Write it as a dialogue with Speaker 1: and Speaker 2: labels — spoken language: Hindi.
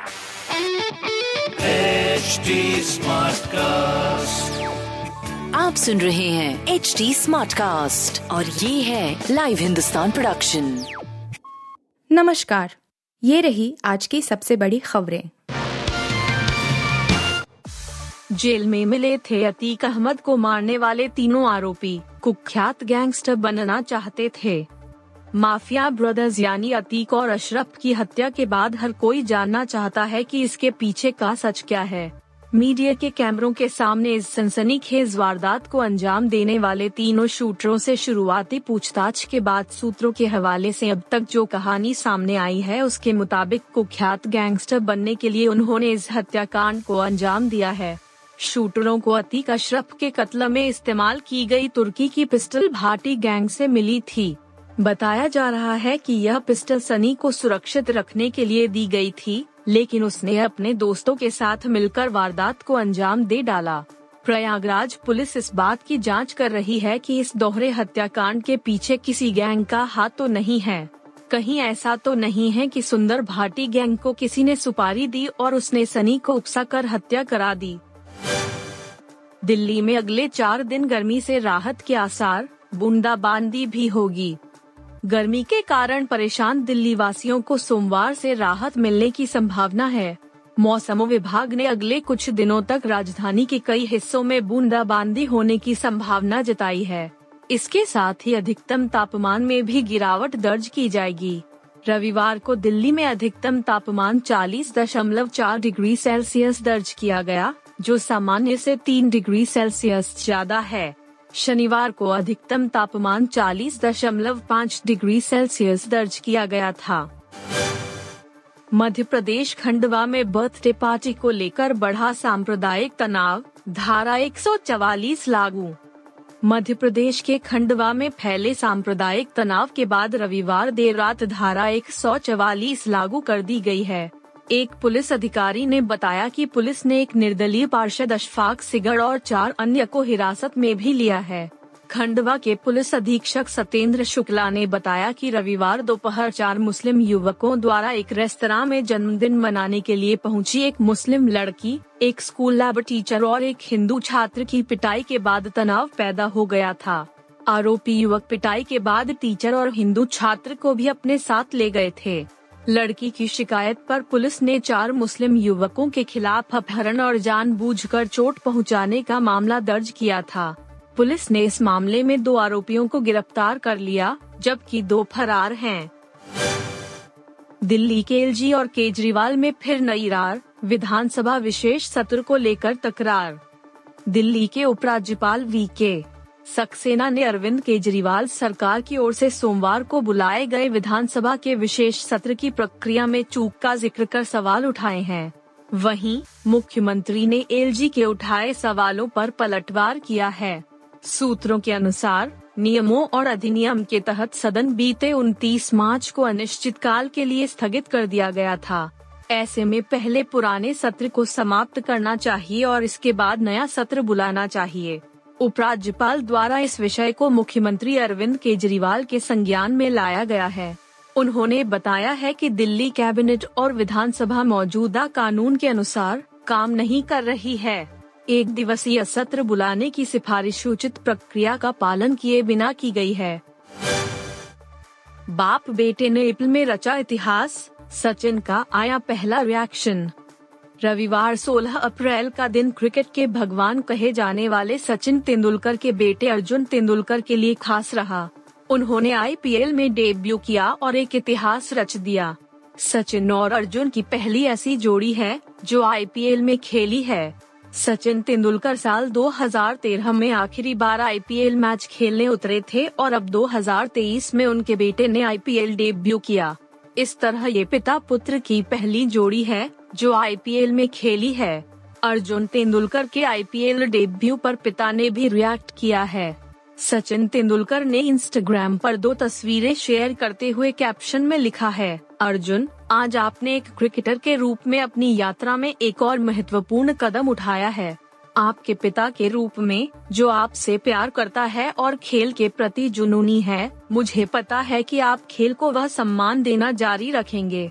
Speaker 1: HD Smartcast.
Speaker 2: आप सुन रहे हैं एच डी स्मार्ट कास्ट और ये है लाइव हिंदुस्तान प्रोडक्शन
Speaker 3: नमस्कार ये रही आज की सबसे बड़ी खबरें।
Speaker 4: जेल में मिले थे अतीक अहमद को मारने वाले तीनों आरोपी। कुख्यात गैंगस्टर बनना चाहते थे। माफिया ब्रदर्स यानी अतीक और अशरफ की हत्या के बाद हर कोई जानना चाहता है कि इसके पीछे का सच क्या है। मीडिया के कैमरों के सामने इस सनसनीखेज वारदात को अंजाम देने वाले तीनों शूटरों से शुरुआती पूछताछ के बाद सूत्रों के हवाले से अब तक जो कहानी सामने आई है, उसके मुताबिक कुख्यात गैंगस्टर बनने के लिए उन्होंने इस हत्याकांड को अंजाम दिया है। शूटरों को अतीक अशरफ के कत्ल में इस्तेमाल की गई तुर्की की पिस्टल भाटी गैंग से मिली थी। बताया जा रहा है कि यह पिस्टल सनी को सुरक्षित रखने के लिए दी गई थी, लेकिन उसने अपने दोस्तों के साथ मिलकर वारदात को अंजाम दे डाला। प्रयागराज पुलिस इस बात की जाँच कर रही है कि इस दोहरे हत्याकांड के पीछे किसी गैंग का हाथ तो नहीं है। कहीं ऐसा तो नहीं है कि सुंदर भाटी गैंग को किसी ने सुपारी दी और उसने सनी को उकसा कर हत्या करा दी। दिल्ली में अगले चार दिन गर्मी से राहत के आसार, बूंदाबांदी भी होगी। गर्मी के कारण परेशान दिल्ली वासियों को सोमवार से राहत मिलने की संभावना है। मौसम विभाग ने अगले कुछ दिनों तक राजधानी के कई हिस्सों में बूंदाबांदी होने की संभावना जताई है। इसके साथ ही अधिकतम तापमान में भी गिरावट दर्ज की जाएगी। रविवार को दिल्ली में अधिकतम तापमान 40.4 डिग्री सेल्सियस दर्ज किया गया, जो सामान्य से 3 डिग्री सेल्सियस ज़्यादा है। शनिवार को अधिकतम तापमान 40.5 डिग्री सेल्सियस दर्ज किया गया था। मध्य प्रदेश खंडवा में बर्थडे पार्टी को लेकर बढ़ा सांप्रदायिक तनाव, धारा 144 लागू। मध्य प्रदेश के खंडवा में फैले सांप्रदायिक तनाव के बाद रविवार देर रात धारा 144 लागू कर दी गई है। एक पुलिस अधिकारी ने बताया कि पुलिस ने एक निर्दलीय पार्षद अशफाक सिगड़ और चार अन्य को हिरासत में भी लिया है। खंडवा के पुलिस अधीक्षक सत्येंद्र शुक्ला ने बताया कि रविवार दोपहर चार मुस्लिम युवकों द्वारा एक रेस्तरा में जन्मदिन मनाने के लिए पहुँची एक मुस्लिम लड़की, एक स्कूल लैब टीचर और एक हिंदू छात्र की पिटाई के बाद तनाव पैदा हो गया था। आरोपी युवक पिटाई के बाद टीचर और हिंदू छात्र को भी अपने साथ ले गए थे। लड़की की शिकायत पर पुलिस ने चार मुस्लिम युवकों के खिलाफ अपहरण और जानबूझकर चोट पहुँचाने का मामला दर्ज किया था पुलिस ने इस मामले में दो आरोपियों को गिरफ़्तार कर लिया, जबकि दो फरार हैं। दिल्ली के एलजी और केजरीवाल में फिर नई रार, विधानसभा विशेष सत्र को लेकर तकरार दिल्ली के उपराज्यपाल वी के सक्सेना ने अरविंद केजरीवाल सरकार की ओर से सोमवार को बुलाए गए विधानसभा के विशेष सत्र की प्रक्रिया में चूक का ज़िक्र कर सवाल उठाए हैं। वहीं, मुख्यमंत्री ने एलजी के उठाए सवालों पर पलटवार किया है। सूत्रों के अनुसार, नियमों और अधिनियम के तहत सदन बीते 29 मार्च को अनिश्चितकाल के लिए स्थगित कर दिया गया था। ऐसे में पहले पुराने सत्र को समाप्त करना चाहिए और इसके बाद नया सत्र बुलाना चाहिए। उपराज्यपाल द्वारा इस विषय को मुख्यमंत्री अरविंद केजरीवाल के संज्ञान में लाया गया है। उन्होंने बताया है कि दिल्ली कैबिनेट और विधानसभा मौजूदा कानून के अनुसार काम नहीं कर रही है। एक दिवसीय सत्र बुलाने की सिफारिश उचित प्रक्रिया का पालन किए बिना की गई है। बाप बेटे ने एप्रिल में रचा इतिहास, सचिन का आया पहला रिएक्शन रविवार 16 अप्रैल का दिन क्रिकेट के भगवान कहे जाने वाले सचिन तेंदुलकर के बेटे अर्जुन तेंदुलकर के लिए खास रहा। उन्होंने आईपीएल में डेब्यू किया और एक इतिहास रच दिया। सचिन और अर्जुन की पहली ऐसी जोड़ी है, जो आईपीएल में खेली है। सचिन तेंदुलकर साल 2013 में आखिरी बार आईपीएल मैच खेलने उतरे थे और अब 2023 में उनके बेटे ने आईपीएल डेब्यू किया। इस तरह ये पिता पुत्र की पहली जोड़ी है जो आईपीएल में खेली है। अर्जुन तेंदुलकर के आईपीएल डेब्यू पर पिता ने भी रिएक्ट किया है। सचिन तेंदुलकर ने इंस्टाग्राम पर दो तस्वीरें शेयर करते हुए कैप्शन में लिखा है, अर्जुन, आज आपने एक क्रिकेटर के रूप में अपनी यात्रा में एक और महत्वपूर्ण कदम उठाया है। आपके पिता के रूप में, जो आपसे प्यार करता है और खेल के प्रति जुनूनी है, मुझे पता है कि आप खेल को वह सम्मान देना जारी रखेंगे।